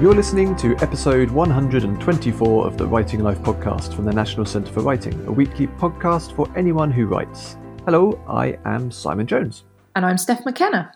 You're listening to episode 124 of the Writing Life podcast from the National Centre for Writing, a weekly podcast for anyone who writes. Hello, I am Simon Jones. And I'm Steph McKenna.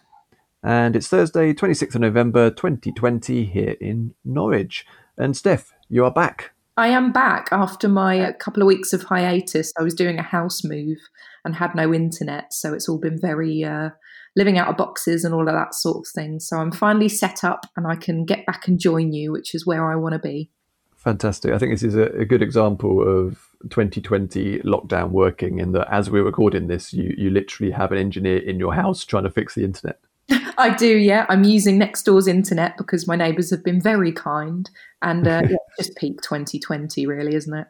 And it's Thursday, 26th of November 2020 here in Norwich. And Steph, you are back. I am back after my couple of weeks of hiatus. I was doing a house move and had no internet, so it's all been very uh, living out of boxes and all of that sort of thing. So I'm finally set up and I can get back and join you, which is where I want to be. Fantastic. I think this is a, a, good example of 2020 lockdown working in that as we're recording this, you, you literally have an engineer in your house trying to fix the internet. I do, yeah. I'm using next door's internet because my neighbours have been very kind. And uh, yeah, just peak 2020, really, isn't it?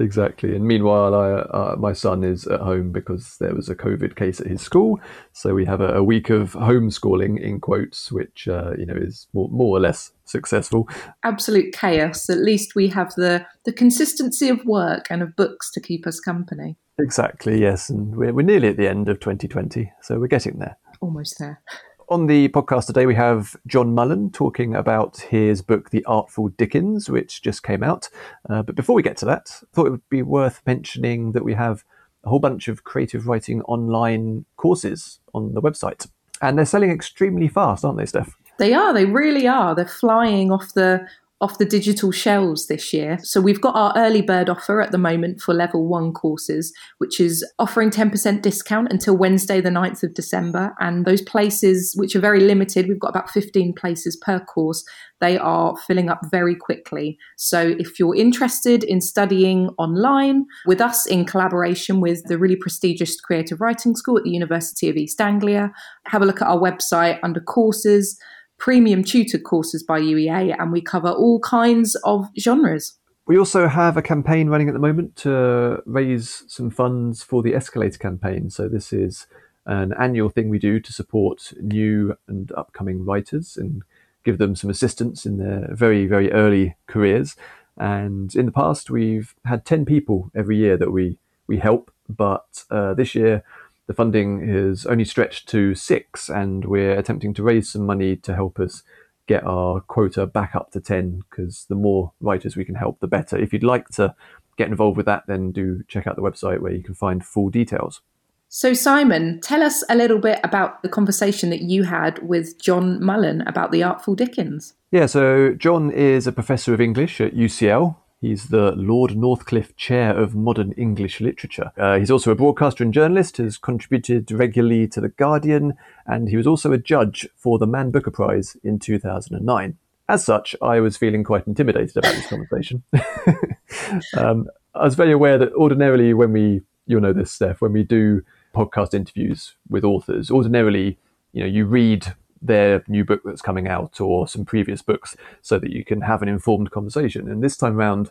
Exactly. And meanwhile, I, uh, my son is at home because there was a COVID case at his school. So we have a, a week of homeschooling, in quotes, which uh, you know is more, more or less successful. Absolute chaos. At least we have the the consistency of work and of books to keep us company. Exactly. Yes, and we're we're nearly at the end of 2020, so we're getting there. Almost there. On the podcast today, we have John Mullan talking about his book, The Artful Dickens, which just came out. Uh, but before we get to that, I thought it would be worth mentioning that we have a whole bunch of creative writing online courses on the website. And they're selling extremely fast, aren't they, Steph? They are. They really are. They're flying off the off the digital shelves this year. So we've got our early bird offer at the moment for level one courses, which is offering 10% discount until Wednesday, the 9th of December. And those places, which are very limited, we've got about 15 places per course, they are filling up very quickly. So if you're interested in studying online with us in collaboration with the really prestigious Creative Writing School at the University of East Anglia, have a look at our website under courses premium tutored courses by UEA, and we cover all kinds of genres. We also have a campaign running at the moment to raise some funds for the Escalator campaign. So, this is an annual thing we do to support new and upcoming writers and give them some assistance in their very, very early careers. And in the past, we've had 10 people every year that we, we help. But uh, this year, the funding is only stretched to six, and we're attempting to raise some money to help us get our quota back up to 10 because the more writers we can help, the better. If you'd like to get involved with that, then do check out the website where you can find full details. So, Simon, tell us a little bit about the conversation that you had with John Mullan about the Artful Dickens. Yeah, so John is a professor of English at UCL He's the Lord Northcliffe Chair of Modern English Literature. Uh, he's also a broadcaster and journalist, has contributed regularly to The Guardian, and he was also a judge for the Man Booker Prize in 2009. As such, I was feeling quite intimidated about this conversation. um, I was very aware that ordinarily, when we, you'll know this, Steph, when we do podcast interviews with authors, ordinarily, you know, you read their new book that's coming out or some previous books so that you can have an informed conversation. And this time around,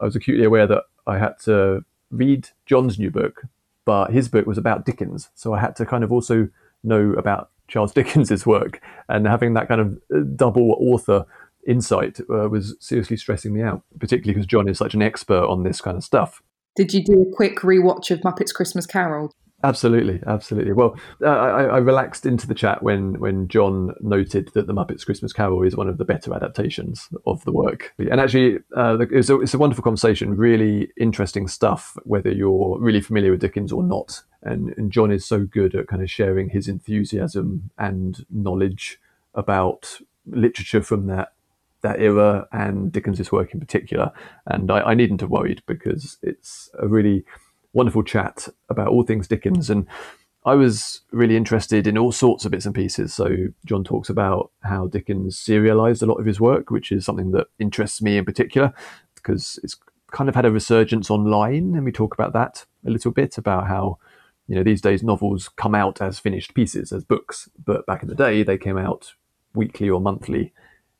I was acutely aware that I had to read John's new book, but his book was about Dickens. So I had to kind of also know about Charles Dickens's work. And having that kind of uh, double author insight uh, was seriously stressing me out, particularly because John is such an expert on this kind of stuff. Did you do a quick rewatch of Muppets Christmas Carol? Absolutely, absolutely. Well, I, I, relaxed into the chat when when John noted that the Muppets Christmas Carol is one of the better adaptations of the work. And actually, uh, it's, a, it's a wonderful conversation, really interesting stuff, whether you're really familiar with Dickens or not. And, and John is so good at kind of sharing his enthusiasm and knowledge about literature from that that era and Dickens's work in particular. And I, I needn't have worried because it's a really wonderful chat about all things Dickens. And I was really interested in all sorts of bits and pieces. So John talks about how Dickens serialized a lot of his work, which is something that interests me in particular because it's kind of had a resurgence online, and we talk about that a little bit about how you know these days novels come out as finished pieces as books, but back in the day they came out weekly or monthly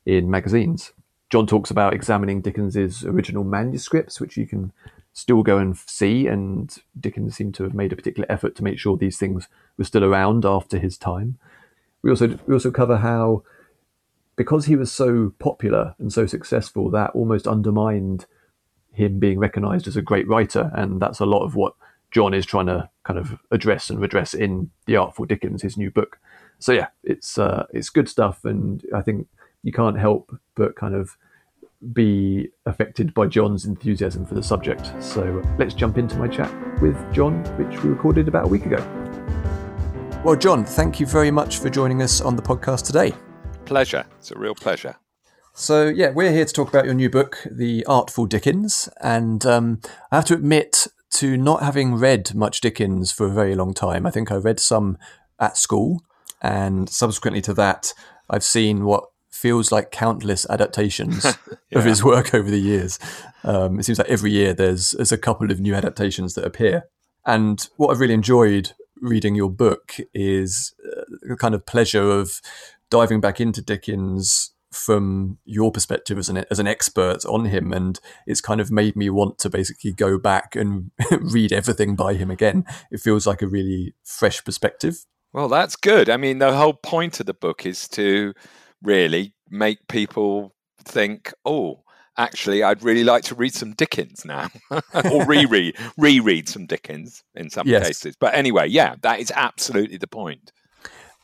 in magazines. John talks about examining Dickens's original manuscripts, which you can still go and see. And Dickens seemed to have made a particular effort to make sure these things were still around after his time. We also we also cover how because he was so popular and so successful, that almost undermined him being recognised as a great writer, and that's a lot of what John is trying to kind of address and redress in The Artful Dickens, his new book. So yeah, it's uh, it's good stuff, and I think you can't help but kind of be affected by John's enthusiasm for the subject. So let's jump into my chat with John, which we recorded about a week ago. Well, John, thank you very much for joining us on the podcast today. Pleasure. It's a real pleasure. So, yeah, we're here to talk about your new book, The Artful Dickens. And um, I have to admit to not having read much Dickens for a very long time. I think I read some at school, and subsequently to that, I've seen what feels like countless adaptations yeah. of his work over the years. Um, it seems like every year there's there's a couple of new adaptations that appear. And what I've really enjoyed reading your book is the kind of pleasure of diving back into Dickens from your perspective as an as an expert on him, and it's kind of made me want to basically go back and read everything by him again. It feels like a really fresh perspective. Well, that's good. I mean, the whole point of the book is to really make people think, oh, actually, I'd really like to read some Dickens now, or reread reread some Dickens in some yes. cases. But anyway, yeah, that is absolutely the point.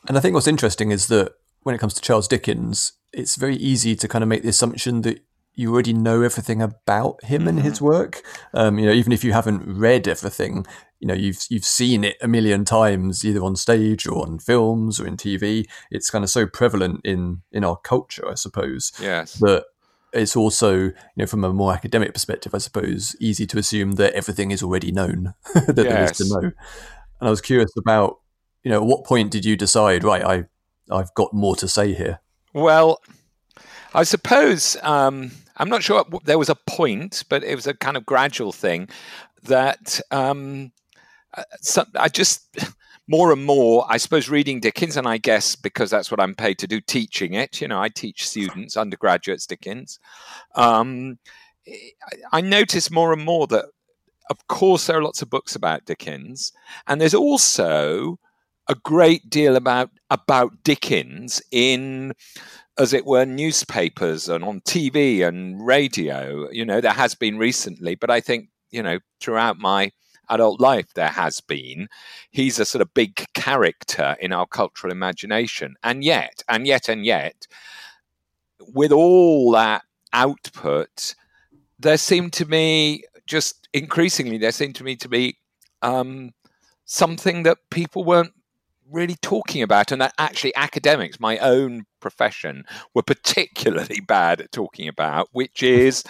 And I think what's interesting is that when it comes to Charles Dickens, it's very easy to kind of make the assumption that you already know everything about him mm-hmm. and his work. Um, you know, even if you haven't read everything, you know, you've you've seen it a million times, either on stage or on films or in TV. It's kind of so prevalent in in our culture, I suppose. Yes. That it's also, you know, from a more academic perspective, I suppose, easy to assume that everything is already known that yes. there is to know. And I was curious about, you know, at what point did you decide, right, I I've got more to say here? Well, I suppose um, I'm not sure there was a point, but it was a kind of gradual thing that um, uh, so I just more and more, I suppose, reading Dickens, and I guess because that's what I'm paid to do, teaching it. You know, I teach students, undergraduates, Dickens. Um, I notice more and more that, of course, there are lots of books about Dickens, and there's also a great deal about about Dickens in as it were, newspapers and on TV and radio. You know, there has been recently, but I think, you know, throughout my adult life, there has been. He's a sort of big character in our cultural imagination. And yet, and yet, and yet, with all that output, there seemed to me just increasingly, there seemed to me to be um, something that people weren't really talking about, and that actually academics, my own profession, were particularly bad at talking about, which is,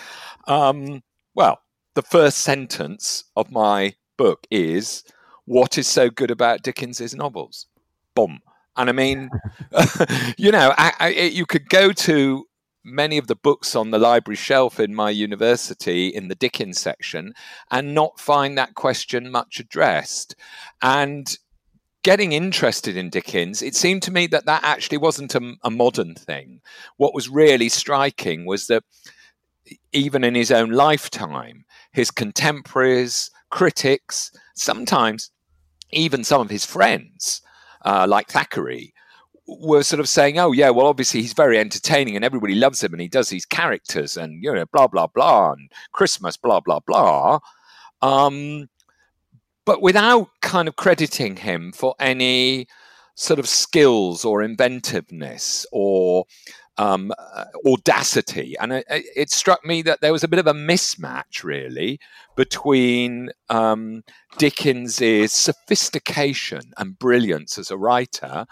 um, well, the first sentence of my book is, What is so good about Dickens's novels? Boom. And I mean, you know, I, I, you could go to many of the books on the library shelf in my university in the Dickens section and not find that question much addressed. And getting interested in Dickens, it seemed to me that that actually wasn't a, a modern thing. What was really striking was that even in his own lifetime, his contemporaries, critics, sometimes even some of his friends, uh, like Thackeray, were sort of saying, "Oh yeah, well obviously he's very entertaining and everybody loves him and he does these characters and you know blah blah blah and Christmas blah blah blah." Um, but without kind of crediting him for any sort of skills or inventiveness or um, uh, audacity. And it, it, struck me that there was a bit of a mismatch, really, between um, Dickens's sophistication and brilliance as a writer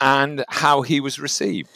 and how he was received.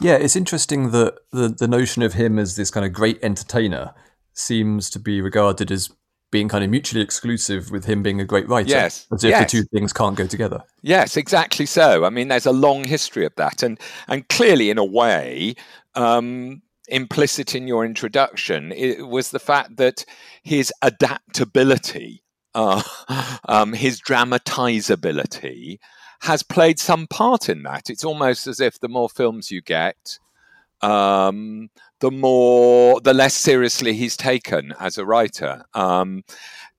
Yeah, it's interesting that the, the notion of him as this kind of great entertainer seems to be regarded as being kind of mutually exclusive with him being a great writer. Yes. As if yes. the two things can't go together. Yes, exactly so. I mean, there's a long history of that. And, and clearly, in a way, um, implicit in your introduction it was the fact that his adaptability, uh, um, his dramatizability, has played some part in that. It's almost as if the more films you get, um, the more, the less seriously he's taken as a writer. Um,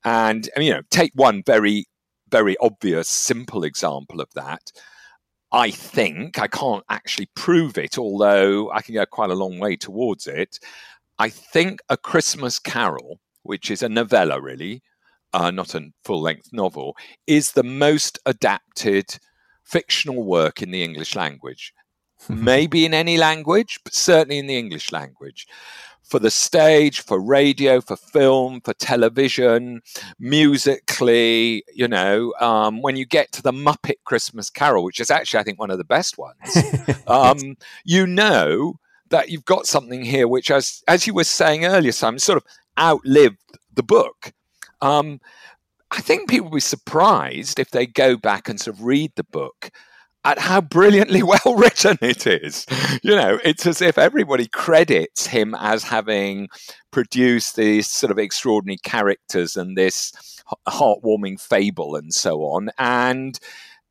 and, you know, take one very, very obvious, simple example of that. I think, I can't actually prove it, although I can go quite a long way towards it. I think A Christmas Carol, which is a novella really, uh, not a full length novel, is the most adapted fictional work in the English language maybe in any language, but certainly in the English language. For the stage, for radio, for film, for television, musically, you know, um, when you get to the Muppet Christmas Carol, which is actually, I think, one of the best ones, um, you know that you've got something here which, as as you were saying earlier, Simon, sort of outlived the book. Um, I think people will be surprised if they go back and sort of read the book at how brilliantly well written it is. You know, it's as if everybody credits him as having produced these sort of extraordinary characters and this heartwarming fable and so on. And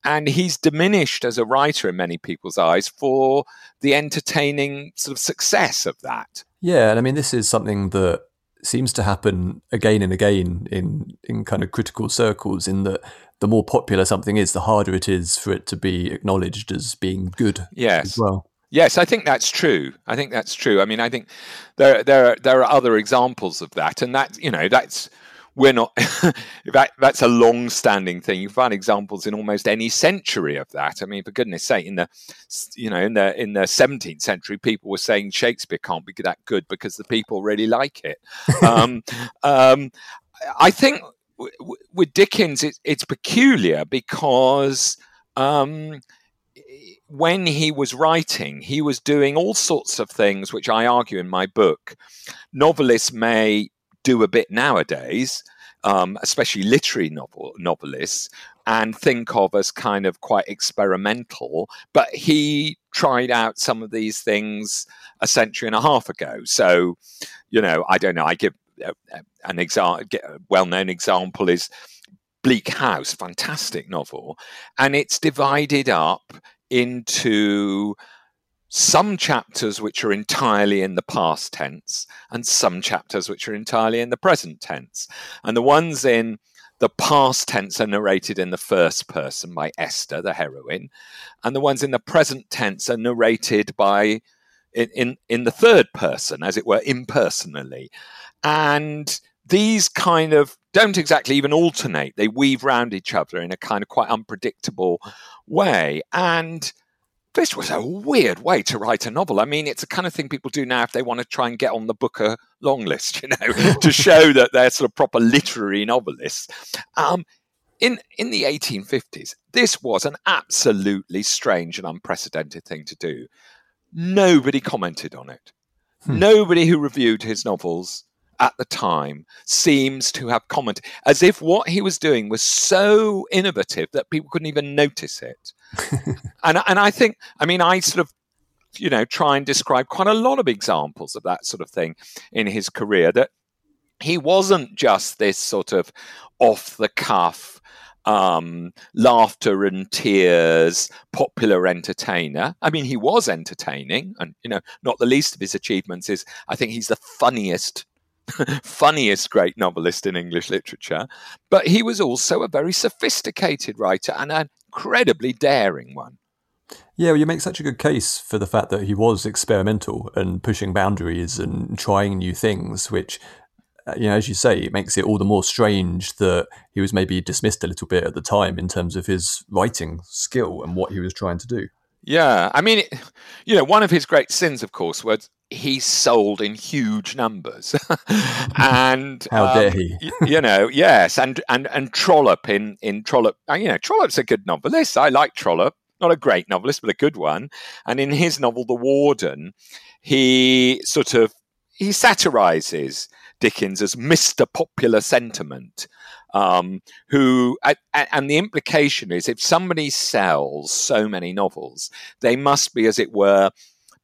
and he's diminished as a writer in many people's eyes for the entertaining sort of success of that. Yeah, and I mean this is something that seems to happen again and again in in kind of critical circles in that the more popular something is the harder it is for it to be acknowledged as being good yes. well. Yes i think that's true. I think that's true. I mean i think there there are, there are other examples of that and that you know that's we're not that that's a long standing thing. You find examples in almost any century of that. I mean for goodness sake in the you know in the in the 17th century people were saying shakespeare can't be that good because the people really like it. Um, um, i think with dickens it, it's peculiar because um, when he was writing, he was doing all sorts of things, which I argue in my book. Novelists may do a bit nowadays, um, especially literary novel novelists, and think of as kind of quite experimental. But he tried out some of these things a century and a half ago. So, you know, I don't know. I give an example. Well-known example is Bleak House, fantastic novel, and it's divided up into some chapters which are entirely in the past tense and some chapters which are entirely in the present tense. And the ones in the past tense are narrated in the first person by Esther, the heroine, and the ones in the present tense are narrated by in, in, in the third person, as it were, impersonally. And these kind of don't exactly even alternate. They weave round each other in a kind of quite unpredictable way. And this was a weird way to write a novel. I mean, it's the kind of thing people do now if they want to try and get on the Booker long list, you know, to show that they're sort of proper literary novelists. Um, in in the 1850s, this was an absolutely strange and unprecedented thing to do. Nobody commented on it. Hmm. Nobody who reviewed his novels at the time seems to have commented as if what he was doing was so innovative that people couldn't even notice it. and and I think I mean I sort of you know try and describe quite a lot of examples of that sort of thing in his career that he wasn't just this sort of off the cuff um, laughter and tears, popular entertainer. I mean, he was entertaining, and you know, not the least of his achievements is I think he's the funniest funniest great novelist in English literature, but he was also a very sophisticated writer and an incredibly daring one. Yeah, well, you make such a good case for the fact that he was experimental and pushing boundaries and trying new things, which, you know, as you say, it makes it all the more strange that he was maybe dismissed a little bit at the time in terms of his writing skill and what he was trying to do. Yeah, I mean, you know, one of his great sins, of course, was he sold in huge numbers, and how um, dare he? you know, yes, and and and Trollope in in Trollope, uh, you know, Trollope's a good novelist. I like Trollope, not a great novelist, but a good one. And in his novel, The Warden, he sort of he satirizes Dickens as Mister Popular Sentiment, um, who and the implication is if somebody sells so many novels, they must be, as it were,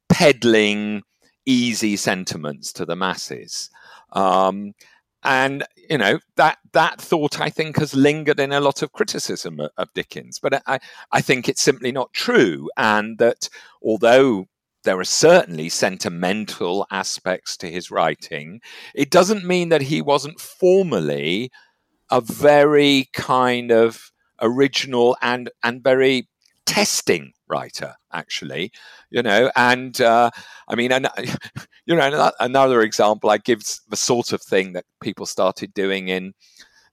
peddling easy sentiments to the masses. Um, and you know that that thought I think has lingered in a lot of criticism of, of Dickens, but I, I think it's simply not true, and that although there are certainly sentimental aspects to his writing, it doesn't mean that he wasn't formally a very kind of original and and very testing writer actually you know and uh, i mean you know another example i give the sort of thing that people started doing in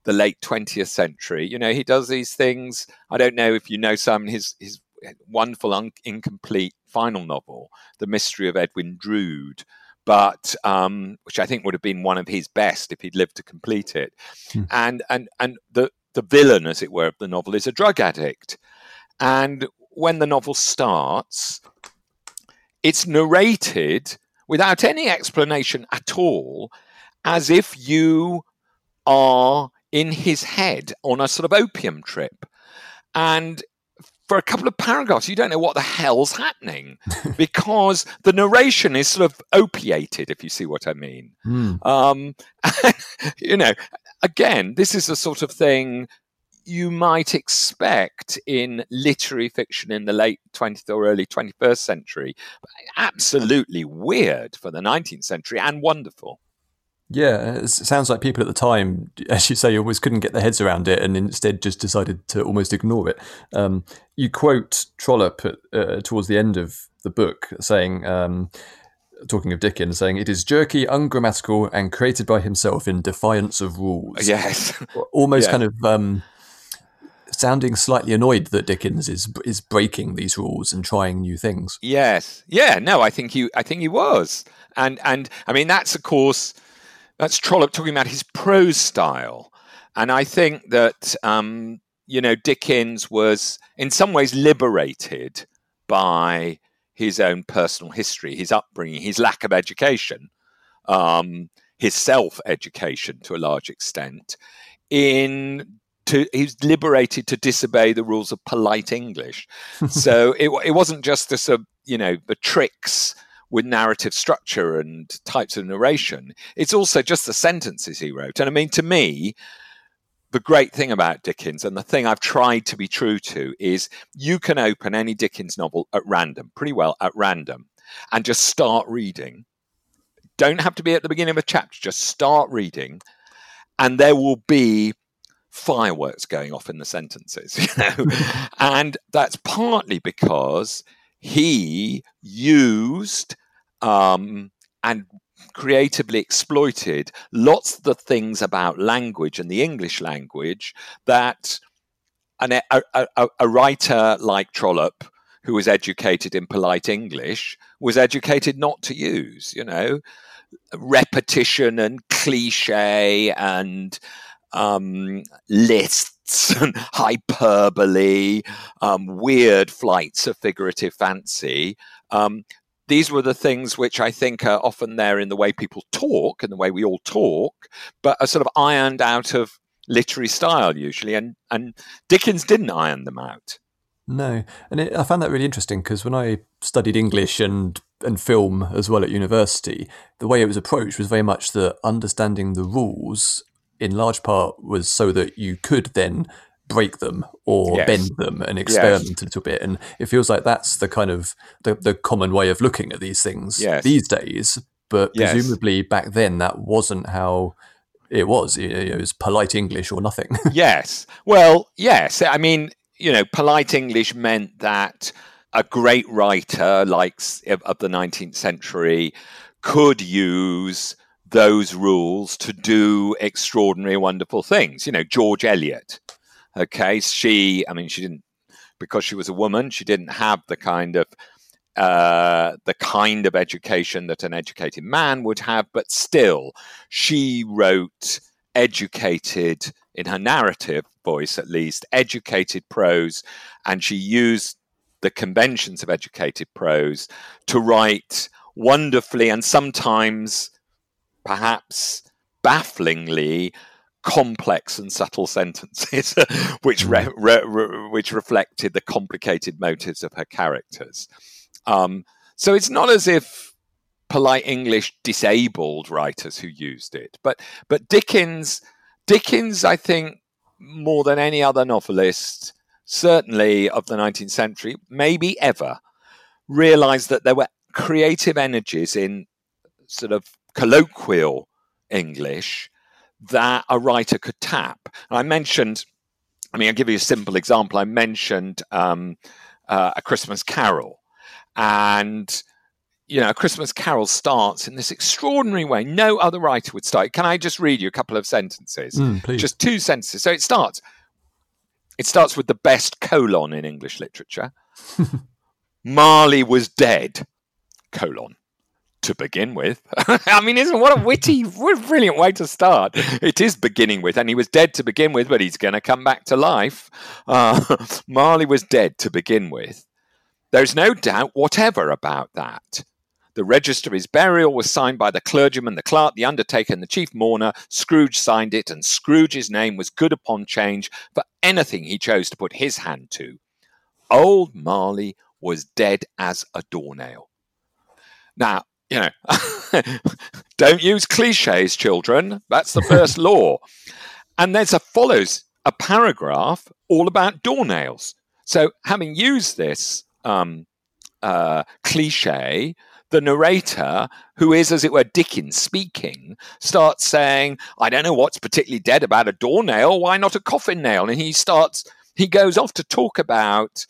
the late 20th century. You know he does these things i don't know if you know some his his wonderful, un- incomplete final novel, The Mystery of Edwin Drood, but um, which I think would have been one of his best if he'd lived to complete it. Hmm. And and and the the villain, as it were, of the novel is a drug addict. And when the novel starts, it's narrated without any explanation at all, as if you are in his head on a sort of opium trip. And for a couple of paragraphs, you don't know what the hell's happening because the narration is sort of opiated, if you see what I mean. Mm. Um, you know, again, this is the sort of thing you might expect in literary fiction in the late 20th or early 21st century. Absolutely weird for the 19th century and wonderful. Yeah, it sounds like people at the time, as you say, almost couldn't get their heads around it and instead just decided to almost ignore it. Um, you quote Trollope at, uh, towards the end of the book saying, um, talking of Dickens, saying, It is jerky, ungrammatical, and created by himself in defiance of rules. Yes. almost yeah. kind of. Um, sounding slightly annoyed that Dickens is is breaking these rules and trying new things. Yes, yeah, no, I think he, I think he was, and and I mean that's of course that's Trollope talking about his prose style. And I think that, um, you know, Dickens was in some ways liberated by his own personal history, his upbringing, his lack of education, um, his self education to a large extent. In to, he's liberated to disobey the rules of polite English. so it, it wasn't just the sort of, you know, the tricks with narrative structure and types of narration. It's also just the sentences he wrote. And I mean, to me, the great thing about Dickens and the thing I've tried to be true to is you can open any Dickens novel at random, pretty well at random, and just start reading. Don't have to be at the beginning of a chapter, just start reading, and there will be fireworks going off in the sentences, you know. and that's partly because he used um, and creatively exploited lots of the things about language and the English language that an, a, a, a writer like Trollope, who was educated in polite English, was educated not to use, you know, repetition and cliche and um, lists and hyperbole, um, weird flights of figurative fancy. Um, these were the things which I think are often there in the way people talk and the way we all talk, but are sort of ironed out of literary style usually. And, and Dickens didn't iron them out. No, and it, I found that really interesting because when I studied English and and film as well at university, the way it was approached was very much that understanding the rules in large part was so that you could then break them or yes. bend them and experiment yes. a little bit. And it feels like that's the kind of the, the common way of looking at these things yes. these days. But presumably back then that wasn't how it was. It was polite English or nothing. yes. Well, yes. I mean, you know, polite English meant that a great writer like of the 19th century could use those rules to do extraordinary, wonderful things. You know, George Eliot Okay, she, I mean, she didn't because she was a woman. She didn't have the kind of uh, the kind of education that an educated man would have, but still, she wrote educated in her narrative voice, at least, educated prose, and she used the conventions of educated prose to write wonderfully and sometimes perhaps bafflingly complex and subtle sentences, which re- mm. re- re- which reflected the complicated motives of her characters. Um, so it's not as if polite English disabled writers who used it, but but Dickens, Dickens, I think more than any other novelist, certainly of the 19th century, maybe ever, realized that there were creative energies in sort of colloquial English that a writer could tap. And I mentioned, I mean, I'll give you a simple example. I mentioned um, uh, A Christmas Carol. And, you know, A Christmas Carol starts in this extraordinary way. No other writer would start. Can I just read you a couple of sentences? Mm, just two sentences. So it starts. It starts with the best colon in English literature. Marley was dead, colon, to begin with. I mean, isn't what a witty, brilliant way to start. It is beginning with, and he was dead to begin with, but he's going to come back to life. Uh, Marley was dead to begin with. There's no doubt whatever about that. The register of his burial was signed by the clergyman, the clerk, the undertaker, and the chief mourner. Scrooge signed it, and Scrooge's name was good upon change for anything he chose to put his hand to. Old Marley was dead as a doornail. Now, you know, don't use cliches, children. That's the first law. And there's a follows a paragraph all about doornails. So, having used this um, uh, cliche, the narrator, who is, as it were, Dickens speaking, starts saying, I don't know what's particularly dead about a doornail. Why not a coffin nail? And he starts, he goes off to talk about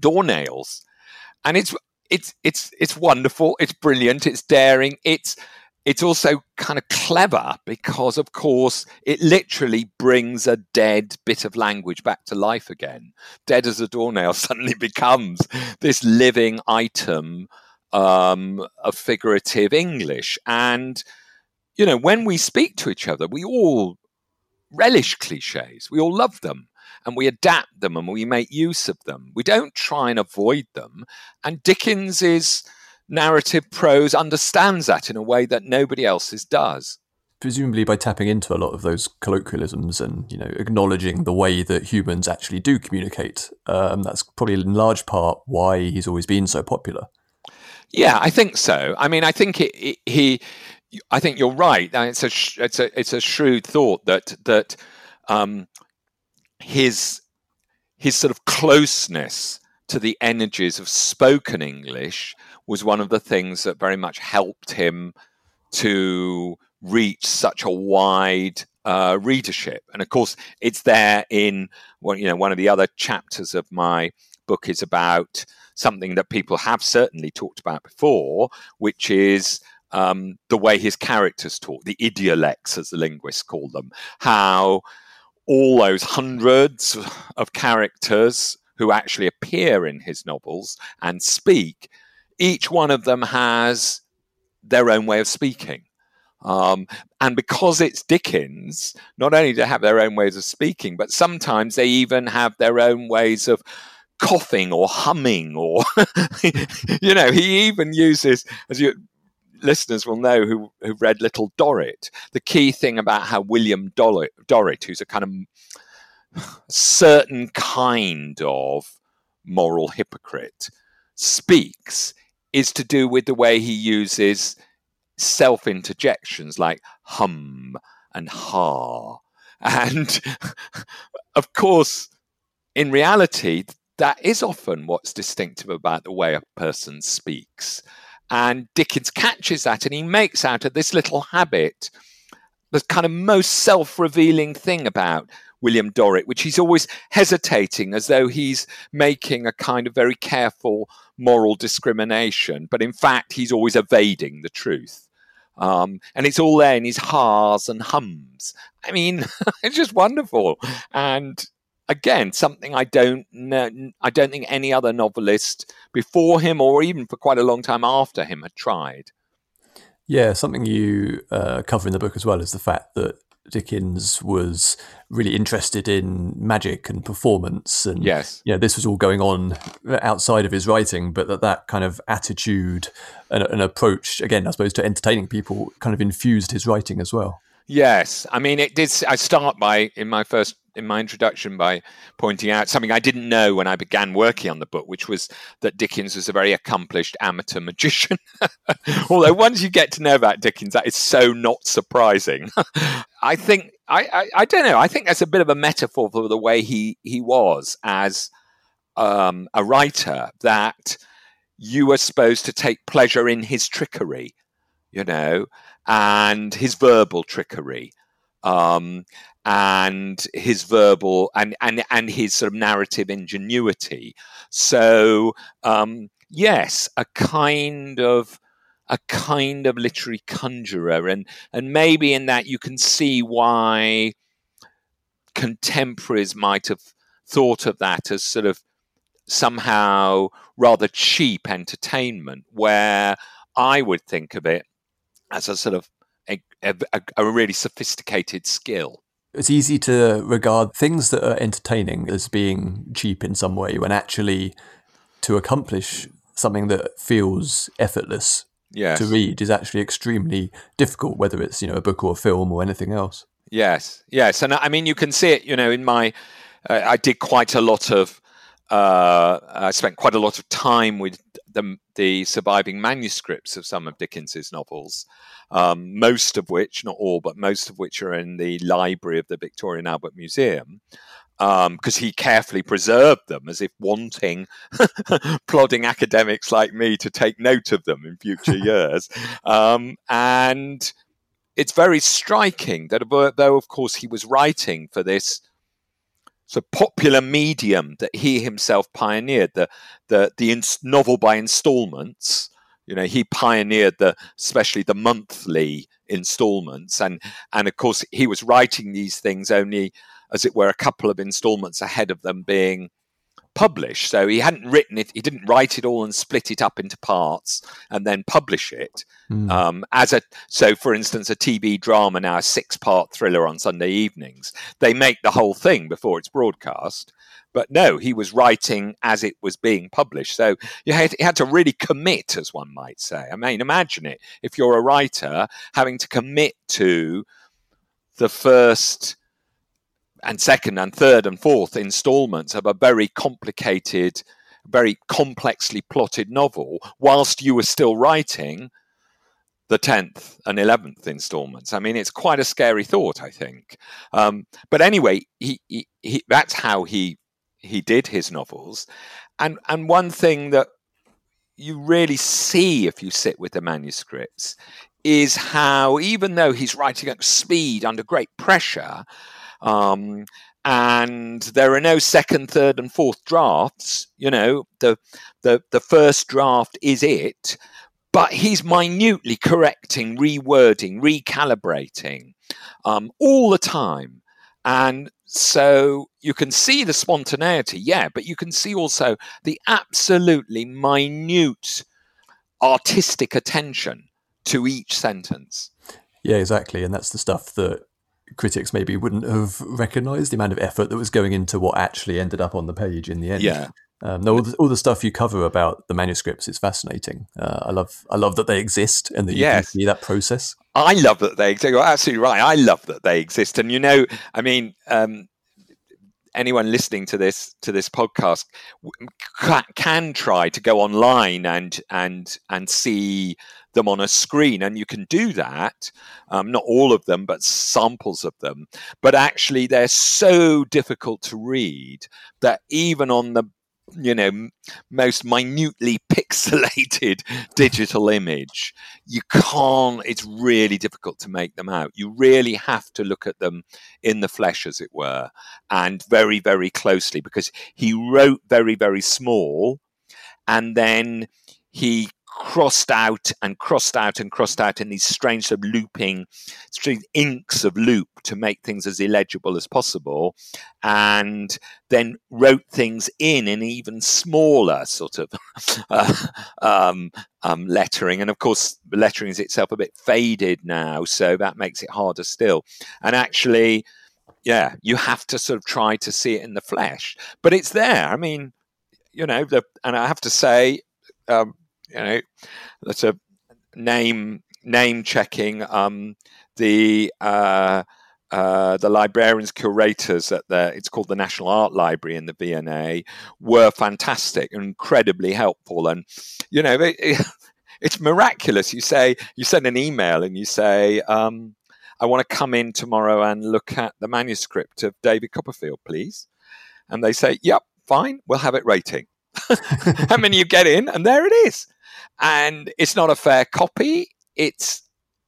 doornails. And it's, it's, it's, it's wonderful. It's brilliant. It's daring. It's, it's also kind of clever because, of course, it literally brings a dead bit of language back to life again. Dead as a doornail suddenly becomes this living item um, of figurative English. And, you know, when we speak to each other, we all relish cliches, we all love them. And we adapt them and we make use of them. We don't try and avoid them. And Dickens's narrative prose understands that in a way that nobody else's does presumably by tapping into a lot of those colloquialisms and you know acknowledging the way that humans actually do communicate um, that's probably in large part why he's always been so popular yeah, I think so. I mean, I think it, it, he. I think you're right. It's a it's a it's a shrewd thought that that um, his his sort of closeness to the energies of spoken English was one of the things that very much helped him to reach such a wide uh, readership. And of course, it's there in well, you know one of the other chapters of my book is about something that people have certainly talked about before, which is um, the way his characters talk, the idiolects, as the linguists call them, how all those hundreds of characters who actually appear in his novels and speak, each one of them has their own way of speaking. Um, and because it's Dickens, not only do they have their own ways of speaking, but sometimes they even have their own ways of coughing or humming or you know he even uses as you listeners will know who who read little dorrit the key thing about how william dorrit, dorrit who's a kind of certain kind of moral hypocrite speaks is to do with the way he uses self interjections like hum and ha and of course in reality that is often what's distinctive about the way a person speaks. And Dickens catches that and he makes out of this little habit the kind of most self revealing thing about William Dorrit, which he's always hesitating as though he's making a kind of very careful moral discrimination. But in fact, he's always evading the truth. Um, and it's all there in his ha's and hums. I mean, it's just wonderful. And again something I don't know, I don't think any other novelist before him or even for quite a long time after him had tried. Yeah, something you uh, cover in the book as well is the fact that Dickens was really interested in magic and performance, and yes, you know, this was all going on outside of his writing, but that that kind of attitude and, and approach, again, I suppose, to entertaining people, kind of infused his writing as well. Yes, I mean it did. I start by in my first in my introduction by pointing out something I didn't know when I began working on the book, which was that Dickens was a very accomplished amateur magician. Although once you get to know about Dickens, that is so not surprising. I think I, I, I don't know. I think that's a bit of a metaphor for the way he he was as um, a writer. That you were supposed to take pleasure in his trickery, you know, and his verbal trickery. Um, and his verbal and and and his sort of narrative ingenuity. So um, yes, a kind of a kind of literary conjurer, and and maybe in that you can see why contemporaries might have thought of that as sort of somehow rather cheap entertainment, where I would think of it as a sort of a, a, a really sophisticated skill. It's easy to regard things that are entertaining as being cheap in some way when actually to accomplish something that feels effortless yes. to read is actually extremely difficult, whether it's you know a book or a film or anything else. Yes, yes, and I mean you can see it. You know, in my uh, I did quite a lot of. Uh, I spent quite a lot of time with the, the surviving manuscripts of some of Dickens's novels, um, most of which, not all, but most of which are in the library of the Victoria and Albert Museum because um, he carefully preserved them as if wanting plodding academics like me to take note of them in future years. Um, and it's very striking that, though, of course, he was writing for this so popular medium that he himself pioneered, the the the ins- novel by installments. You know, he pioneered the especially the monthly installments, and and of course he was writing these things only as it were, a couple of installments ahead of them being published. So he hadn't written it, he didn't write it all and split it up into parts and then publish it. Mm. Um, as a so, for instance, a TV drama now, a six-part thriller on Sunday evenings, they make the whole thing before it's broadcast. But no, he was writing as it was being published. So you had, you had to really commit, as one might say. I mean, imagine it if you're a writer having to commit to the first and second and third and fourth installments of a very complicated, very complexly plotted novel, whilst you were still writing the 10th and 11th installments. I mean, it's quite a scary thought, I think. Um, but anyway, he, he, he, that's how he, he did his novels. And, and one thing that you really see if you sit with the manuscripts is how, even though he's writing at speed under great pressure, um, and there are no second, third, and fourth drafts. You know, the the the first draft is it, but he's minutely correcting, rewording, recalibrating um, all the time, and so you can see the spontaneity, yeah, but you can see also the absolutely minute artistic attention to each sentence. Yeah, exactly, and that's the stuff that critics maybe wouldn't have recognised the amount of effort that was going into what actually ended up on the page in the end. Yeah. Um, all, the, all the stuff you cover about the manuscripts is fascinating. Uh, I love I love that they exist and that you yes. can see that process. I love that they exist. You're absolutely right. I love that they exist. And you know, I mean, um, anyone listening to this to this podcast can try to go online and and and see them on a screen. And you can do that, um, not all of them, but samples of them. But actually, they're so difficult to read that even on the you know most minutely pixelated digital image you can't it's really difficult to make them out you really have to look at them in the flesh as it were and very very closely because he wrote very very small and then he crossed out and crossed out and crossed out in these strange sort of looping, strange inks of loop to make things as illegible as possible, and then wrote things in in even smaller sort of uh, um, um, lettering. And of course, the lettering is itself a bit faded now, so that makes it harder still. And actually, yeah, you have to sort of try to see it in the flesh, but it's there. I mean, you know, the, and I have to say, um, you know, that's a name name checking. Um, the uh, uh, the librarians curators at the it's called the National Art Library in the V&A were fantastic and incredibly helpful. And you know, it, it, it's miraculous. You say you send an email and you say. Um, I want to come in tomorrow and look at the manuscript of David Copperfield, please. And they say, Yep, fine, we'll have it rating. How many you get in? And there it is and it's not a fair copy. It's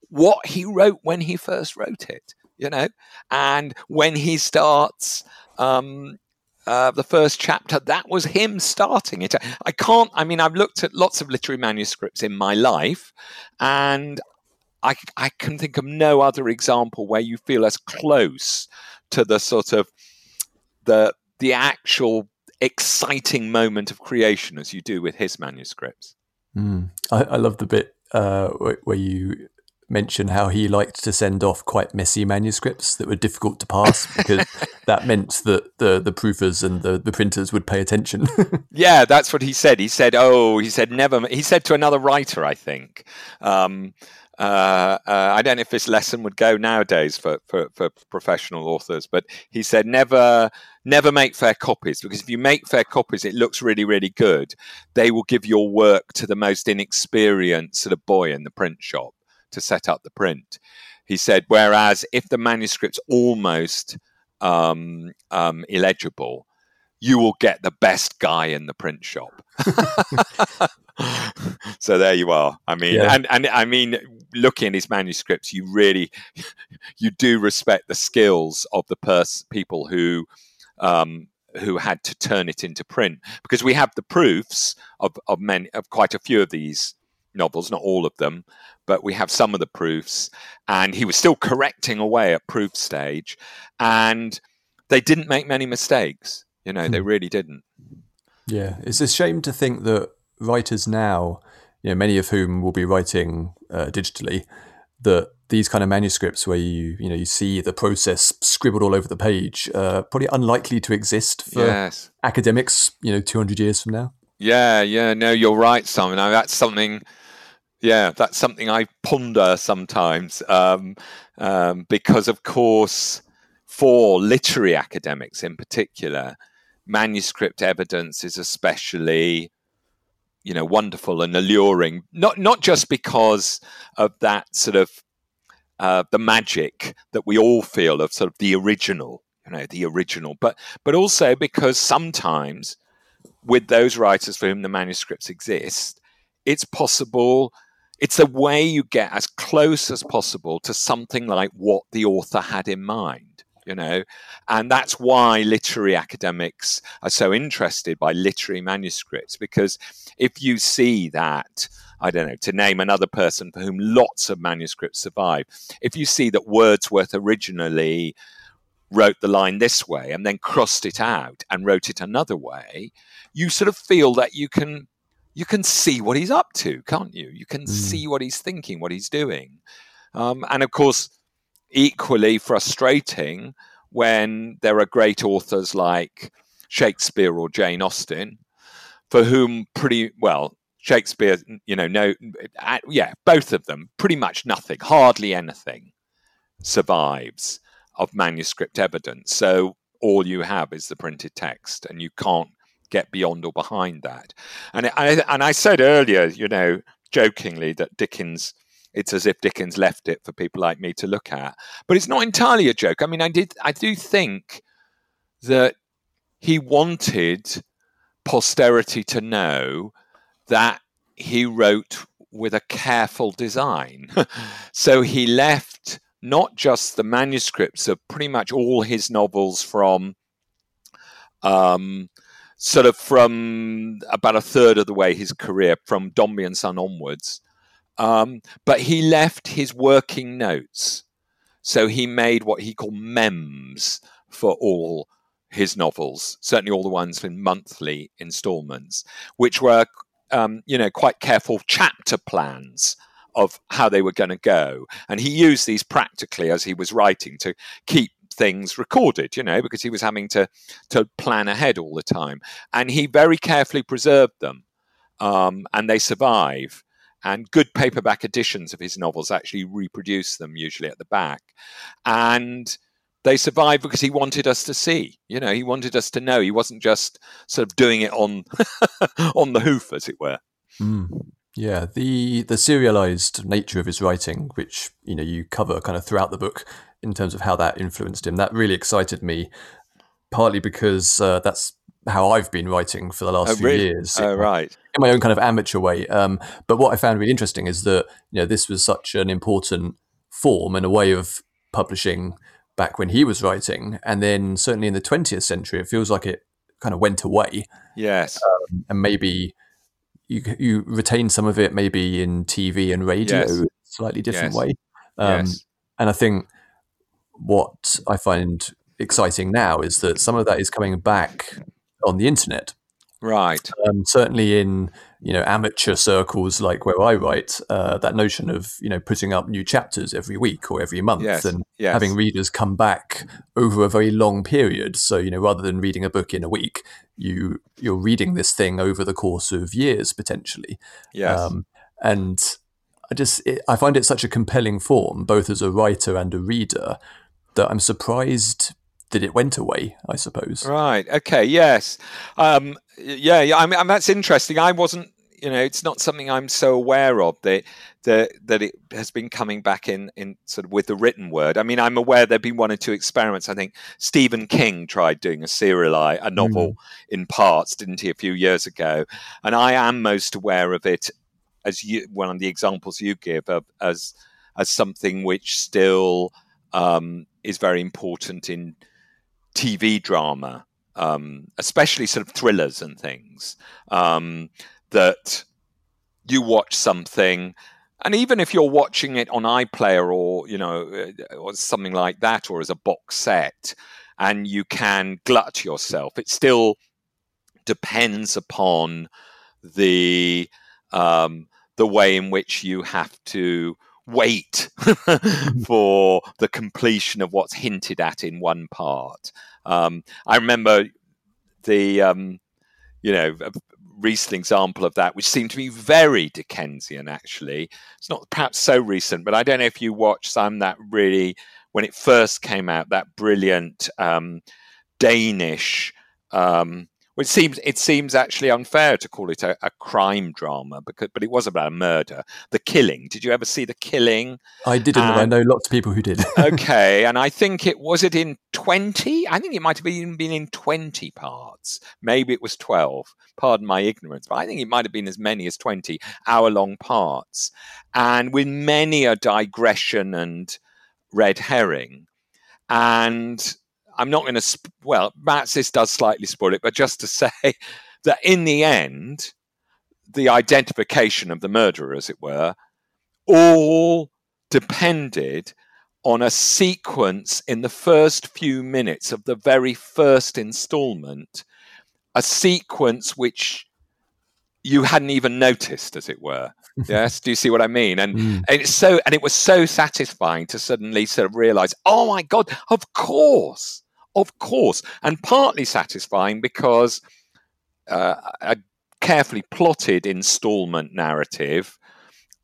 what he wrote when he first wrote it, you know, and when he starts. Um, uh, the first chapter, that was him starting it. I can't, I mean, I've looked at lots of literary manuscripts in my life, and I, I can think of no other example where you feel as close to the sort of the the actual exciting moment of creation as you do with his manuscripts. Mm. I, I, love the bit uh, where you mention how he liked to send off quite messy manuscripts that were difficult to pass because that meant that the the proofers and the, the printers would pay attention. yeah, that's what he said. He said, "Oh, he said never." He said to another writer, I think. Um, uh, uh, I don't know if this lesson would go nowadays for, for, for, professional authors, but he said never never make fair copies because if you make fair copies, it looks really really good. They will give your work to the most inexperienced sort of boy in the print shop to set up the print. He said, whereas if the manuscript's almost um, um, illegible, you will get the best guy in the print shop. so there you are. I mean, yeah. and, and I mean, looking at his manuscripts, you really, you do respect the skills of the pers- people who, um, who had to turn it into print because we have the proofs of, of many of quite a few of these novels, not all of them, but we have some of the proofs. And he was still correcting away at proof stage. And they didn't make many mistakes. You know, hmm. they really didn't. Yeah. It's a shame to think that writers now, you know, many of whom will be writing uh, digitally, that these kind of manuscripts where you you know you see the process scribbled all over the page, uh, probably unlikely to exist for yes. academics. You know, two hundred years from now. Yeah, yeah, no, you're right, Simon. Now, that's something yeah, that's something I ponder sometimes um, um, because, of course, for literary academics in particular, manuscript evidence is especially, you know, wonderful and alluring. Not not just because of that sort of uh, the magic that we all feel of sort of the original, you know, the original, but but also because sometimes with those writers for whom the manuscripts exist, it's possible it's a way you get as close as possible to something like what the author had in mind you know and that's why literary academics are so interested by literary manuscripts because if you see that i don't know to name another person for whom lots of manuscripts survive if you see that wordsworth originally wrote the line this way and then crossed it out and wrote it another way you sort of feel that you can you can see what he's up to, can't you? You can mm. see what he's thinking, what he's doing. Um, and of course, equally frustrating when there are great authors like Shakespeare or Jane Austen, for whom pretty well, Shakespeare, you know, no, yeah, both of them, pretty much nothing, hardly anything survives of manuscript evidence. So all you have is the printed text, and you can't get beyond or behind that. And I, and I said earlier, you know, jokingly that Dickens it's as if Dickens left it for people like me to look at. But it's not entirely a joke. I mean, I did I do think that he wanted posterity to know that he wrote with a careful design. so he left not just the manuscripts of pretty much all his novels from um, sort of from about a third of the way his career, from Dombey and Son onwards. Um, but he left his working notes. So he made what he called mems for all his novels, certainly all the ones in monthly installments, which were, um, you know, quite careful chapter plans of how they were going to go. And he used these practically as he was writing to keep things recorded, you know, because he was having to to plan ahead all the time, and he very carefully preserved them, um, and they survive. And good paperback editions of his novels actually reproduce them, usually at the back, and they survive because he wanted us to see. You know, he wanted us to know. He wasn't just sort of doing it on on the hoof, as it were. Mm. Yeah, the the serialized nature of his writing, which you know you cover kind of throughout the book, in terms of how that influenced him, that really excited me. Partly because uh, that's how I've been writing for the last oh, few really? years. Oh, right. In my own kind of amateur way. Um, but what I found really interesting is that you know this was such an important form and a way of publishing back when he was writing, and then certainly in the 20th century, it feels like it kind of went away. Yes, um, and maybe you you retain some of it maybe in TV and radio, yes. slightly different yes. way. Um, yes. And I think what I find exciting now is that some of that is coming back on the internet. Right. Um, certainly in you know amateur circles like where I write, uh, that notion of you know putting up new chapters every week or every month Yes, and yes. having readers come back over a very long period. So you know rather than reading a book in a week, you you're reading this thing over the course of years potentially. Yes. Um, and I just it, I find it such a compelling form, both as a writer and a reader, that I'm surprised that it went away. I suppose. Right. Okay. Yes. Um, yeah. Yeah. I mean, I that's interesting. I wasn't. You know, it's not something I'm so aware of that that that it has been coming back in in sort of with the written word. I mean, I'm aware there've been one or two experiments. I think Stephen King tried doing a seriali, a novel in parts, didn't he, a few years ago? And I am most aware of it as you one of the examples you give of as as something which still um, is very important in TV drama, um, especially sort of thrillers and things, um, that you watch something, and even if you're watching it on iPlayer or you know uh, or something like that, or as a box set, and you can glut yourself, it still depends upon the um, the way in which you have to wait for the completion of what's hinted at in one part. Um, I remember the um, you know a recent example of that, which seemed to be very Dickensian. Actually, it's not perhaps so recent, but I don't know if you watched some that really when it first came out that brilliant um, Danish. Um, well, it seems it seems actually unfair to call it a, a, crime drama because, but it was about a murder. The Killing. Did you ever see The Killing? I didn't. And- I know lots of people who did. okay, and I think it was it in twenty. I think it might have been been in twenty parts. Maybe it was twelve. Pardon my ignorance, but I think it might have been as many as twenty hour-long parts, and with many a digression and red herring. And I'm not going to. Sp- well, Matsis does slightly spoil it, but just to say that in the end, the identification of the murderer, as it were, all depended on a sequence in the first few minutes of the very first installment, a sequence which you hadn't even noticed, as it were. Yes, do you see what I mean? And, Mm. and it's so, and it was so satisfying to suddenly sort of realize, oh my god, of course, of course, and partly satisfying because uh, a carefully plotted installment narrative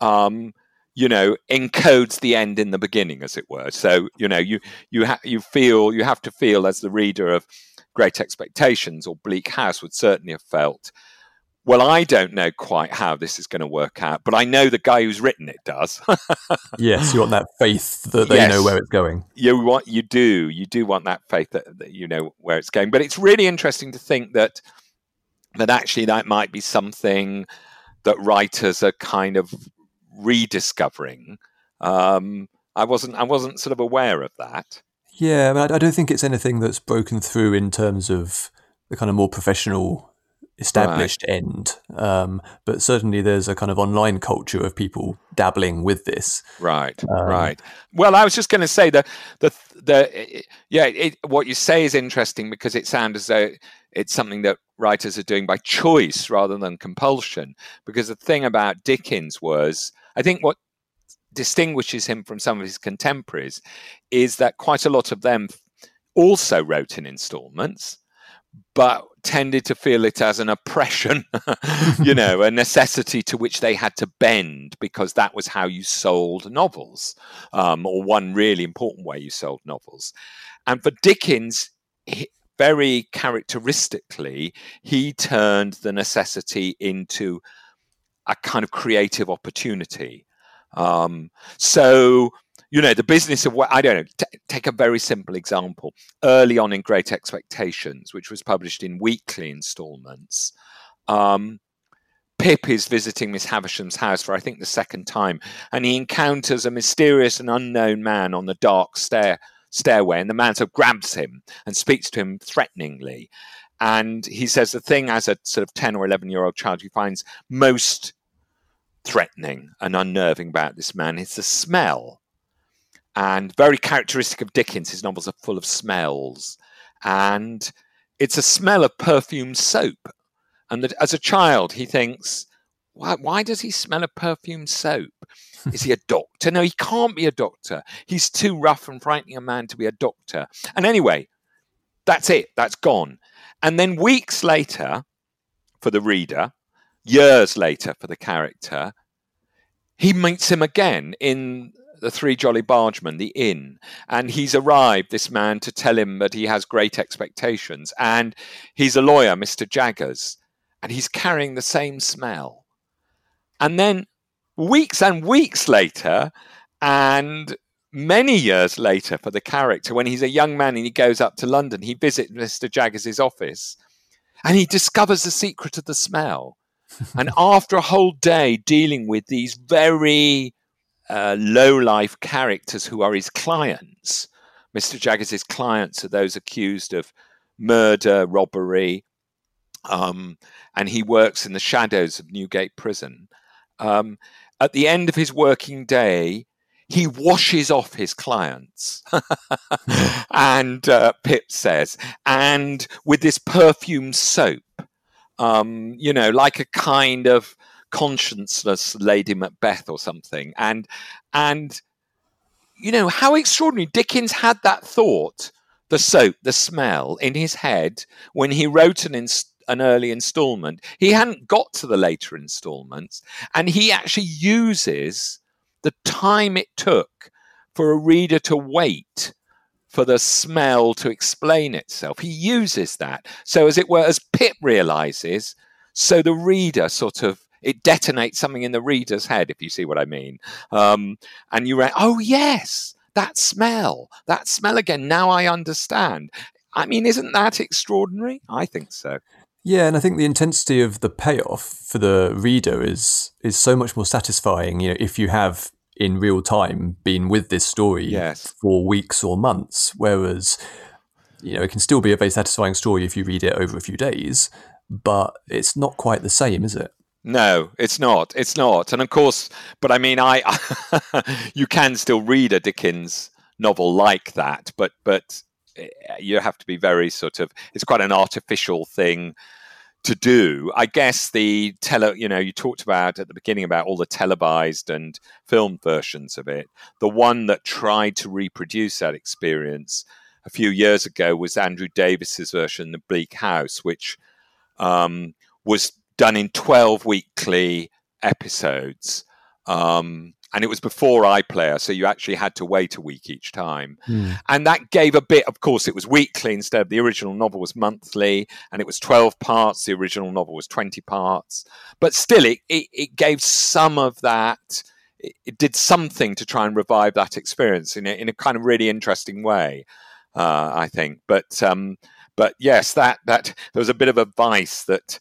um, you know encodes the end in the beginning as it were so you know you you ha- you feel you have to feel as the reader of great expectations or bleak house would certainly have felt well i don't know quite how this is going to work out but i know the guy who's written it does yes, you want that faith that they Yes. know where it's going. you want you do you do want that faith that, that you know where it's going but it's really interesting to think that that actually that might be something that writers are kind of rediscovering um i wasn't i wasn't sort of aware of that Yeah, I, mean, I don't think it's anything that's broken through in terms of the kind of more professional, established end. Um, but certainly, there's a kind of online culture of people dabbling with this. Right, Um, right. Well, I was just going to say that the the yeah, it, what you say is interesting because it sounds as though it's something that writers are doing by choice rather than compulsion. Because the thing about Dickens was, I think, what distinguishes him from some of his contemporaries is that quite a lot of them also wrote in installments but tended to feel it as an oppression, you know, a necessity to which they had to bend because that was how you sold novels, um, or one really important way you sold novels. And for Dickens, he, very characteristically, he turned the necessity into a kind of creative opportunity. Um, so, you know, the business of what I don't know, t- take a very simple example. Early on in Great Expectations, which was published in weekly installments, um, Pip is visiting Miss Havisham's house for, I think, the second time, and he encounters a mysterious and unknown man on the dark stair stairway, and the man sort of grabs him and speaks to him threateningly. And he says the thing as a sort of 10 or 11 year old child he finds most threatening and unnerving about this man is the smell. And very characteristic of Dickens, his novels are full of smells. And it's a smell of perfumed soap. And that as a child, he thinks, why, why does he smell of perfumed soap? Is he a doctor? No, he can't be a doctor. He's too rough and frightening a man to be a doctor. And anyway, that's it. That's gone. And then weeks later, for the reader, years later for the character, he meets him again in the Three Jolly Bargemen, the inn, and he's arrived, this man, to tell him that he has great expectations. And he's a lawyer, Mr. Jaggers, and he's carrying the same smell. And then weeks and weeks later, and many years later for the character, when he's a young man and he goes up to London, he visits Mr. Jaggers' office and he discovers the secret of the smell. and after a whole day dealing with these very uh, low life characters who are his clients, Mr. Jaggers' clients are those accused of murder, robbery, um, and he works in the shadows of Newgate Prison. Um, at the end of his working day, he washes off his clients. and uh, Pip says, and with this perfumed soap, um, you know, like a kind of conscienceless Lady Macbeth or something. And, and, you know, how extraordinary. Dickens had that thought, the soap, the smell in his head when he wrote an inst- an early installment. He hadn't got to the later installments, and he actually uses the time it took for a reader to wait for the smell to explain itself. He uses that. So, as it were, as Pip realizes, so the reader sort of it detonates something in the reader's head, if you see what I mean. Um, and you write, oh, yes, that smell, that smell again. Now I understand. I mean, isn't that extraordinary? I think so. Yeah, and I think the intensity of the payoff for the reader is is so much more satisfying. You know, if you have in real time been with this story yes. for weeks or months, whereas you know it can still be a very satisfying story if you read it over a few days, but it's not quite the same, is it? No, it's not. It's not. And of course, but I mean, I you can still read a Dickens novel like that, but but eh, you have to be very sort of. It's quite an artificial thing to do. I guess the tele, you know, you talked about at the beginning about all the televised and filmed versions of it. The one that tried to reproduce that experience a few years ago was Andrew Davies's version, The Bleak House, which um, was done in 12 weekly episodes. Um, and it was before iPlayer, so you actually had to wait a week each time. Mm. And that gave a bit, of course, it was weekly instead of the original novel was monthly, and it was 12 parts. The original novel was 20 parts. But still, it, it, it gave some of that, it, it, did something to try and revive that experience in a, in a kind of really interesting way, uh, I think. But, um, but yes, that, that there was a bit of advice that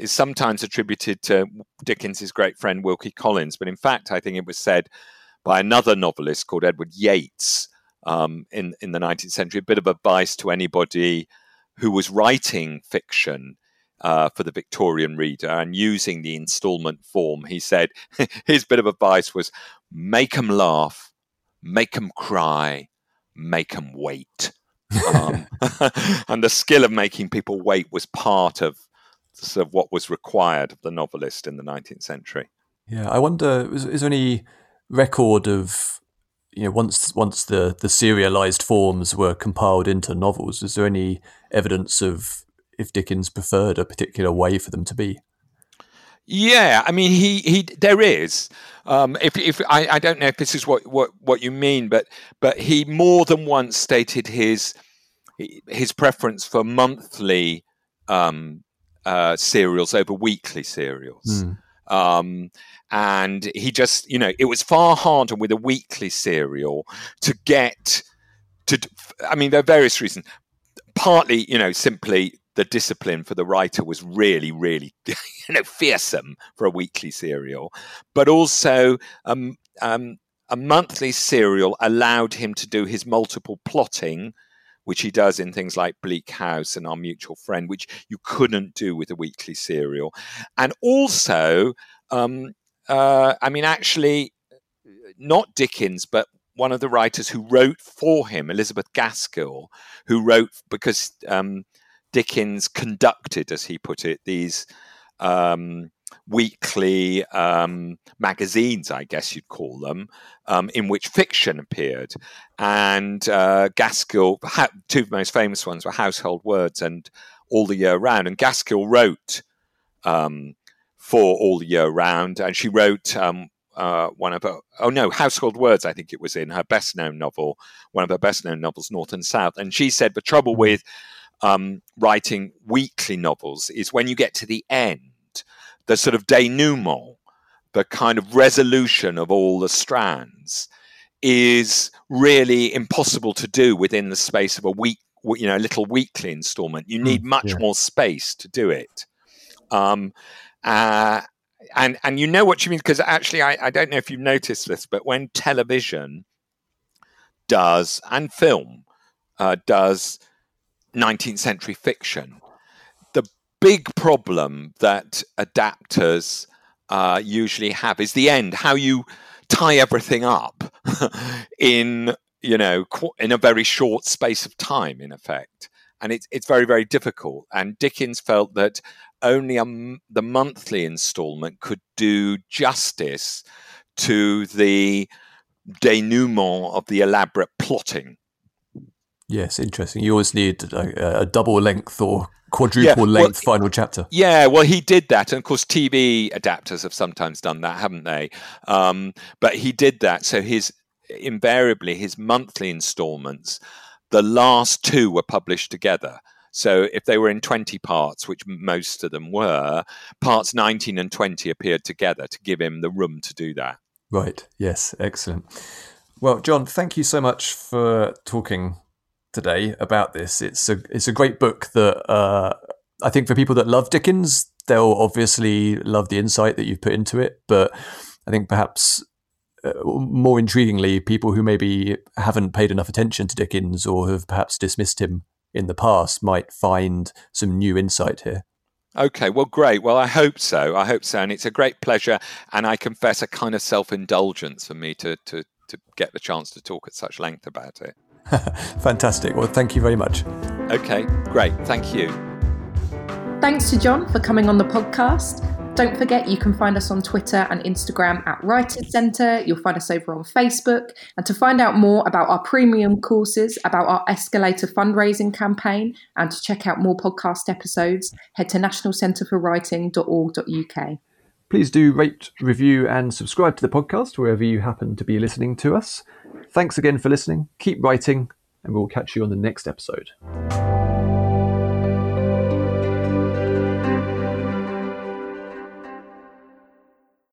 is sometimes attributed to Dickens's great friend Wilkie Collins, but in fact, I think it was said by another novelist called Edward Yates um, in in the 19th century. A bit of advice to anybody who was writing fiction uh, for the Victorian reader and using the instalment form. He said his bit of advice was make them laugh, make them cry, make them wait. um, and the skill of making people wait was part of sort of what was required of the novelist in the 19th century. Yeah, I wonder is, is there any record of you know once once the the serialized forms were compiled into novels is there any evidence of if Dickens preferred a particular way for them to be yeah, I mean, he he there is. Um, if if I, I don't know if this is what, what what you mean, but but he more than once stated his his preference for monthly um, uh, serials over weekly serials. Mm. Um, and he just, you know, it was far harder with a weekly serial to get to. I mean, there are various reasons. Partly, you know, simply the discipline for the writer was really, really, you know, fearsome for a weekly serial, but also um, um, a monthly serial allowed him to do his multiple plotting which he does in things like Bleak House and Our Mutual Friend, which you couldn't do with a weekly serial. And also, um, uh, I mean, actually, not Dickens, but one of the writers who wrote for him, Elizabeth Gaskell, who wrote because um, Dickens conducted, as he put it, these um, weekly um, magazines, I guess you'd call them, um, in which fiction appeared. And uh, Gaskell, two of the most famous ones were Household Words and All the Year Round. And Gaskell wrote um, for All the Year Round, and she wrote um, uh, one of her, oh no, Household Words, I think it was in her best known novel, one of her best known novels, North and South. And she said the trouble with um, writing weekly novels is when you get to the end, the sort of denouement, the kind of resolution of all the strands, is really impossible to do within the space of a week, you know, a little weekly installment. You need mm, much yeah. more space to do it. Um, uh, and and you know what you mean because actually I, I don't know if you've noticed this, but when television does and film uh, does 19th century fiction, big problem that adapters uh, usually have is the end, how you tie everything up in you know in a very short space of time, in effect, and it's it's very very difficult. And Dickens felt that only the monthly installment could do justice to the denouement of the elaborate plotting Yes, interesting. You always need a, a double length or quadruple yeah, length well, final chapter. Yeah, well, he did that, and of course, TV adapters have sometimes done that, haven't they? Um, but he did that, so his invariably his monthly installments, the last two were published together. So if they were in 20 parts, which most of them were, parts 19 and 20 appeared together to give him the room to do that. Right. Yes. Excellent. Well, John, thank you so much for talking today about this. It's a it's a great book that uh, I think for people that love Dickens, they'll obviously love the insight that you've put into it. But I think perhaps uh, more intriguingly, people who maybe haven't paid enough attention to Dickens or have perhaps dismissed him in the past might find some new insight here. Okay, well, great. Well, I hope so. I hope so. And it's a great pleasure. And I confess a kind of self indulgence for me to, to, to get the chance to talk at such length about it. Fantastic. Well, thank you very much. Okay, great. Thank you. Thanks to John for coming on the podcast. Don't forget you can find us on Twitter and Instagram at Writers Centre. You'll find us over on Facebook. And to find out more about our premium courses, about our Escalator fundraising campaign, and to check out more podcast episodes, head to nationalcentreforwriting.org.uk. Please do rate, review, and subscribe to the podcast wherever you happen to be listening to us. Thanks again for listening. Keep writing, and we'll catch you on the next episode.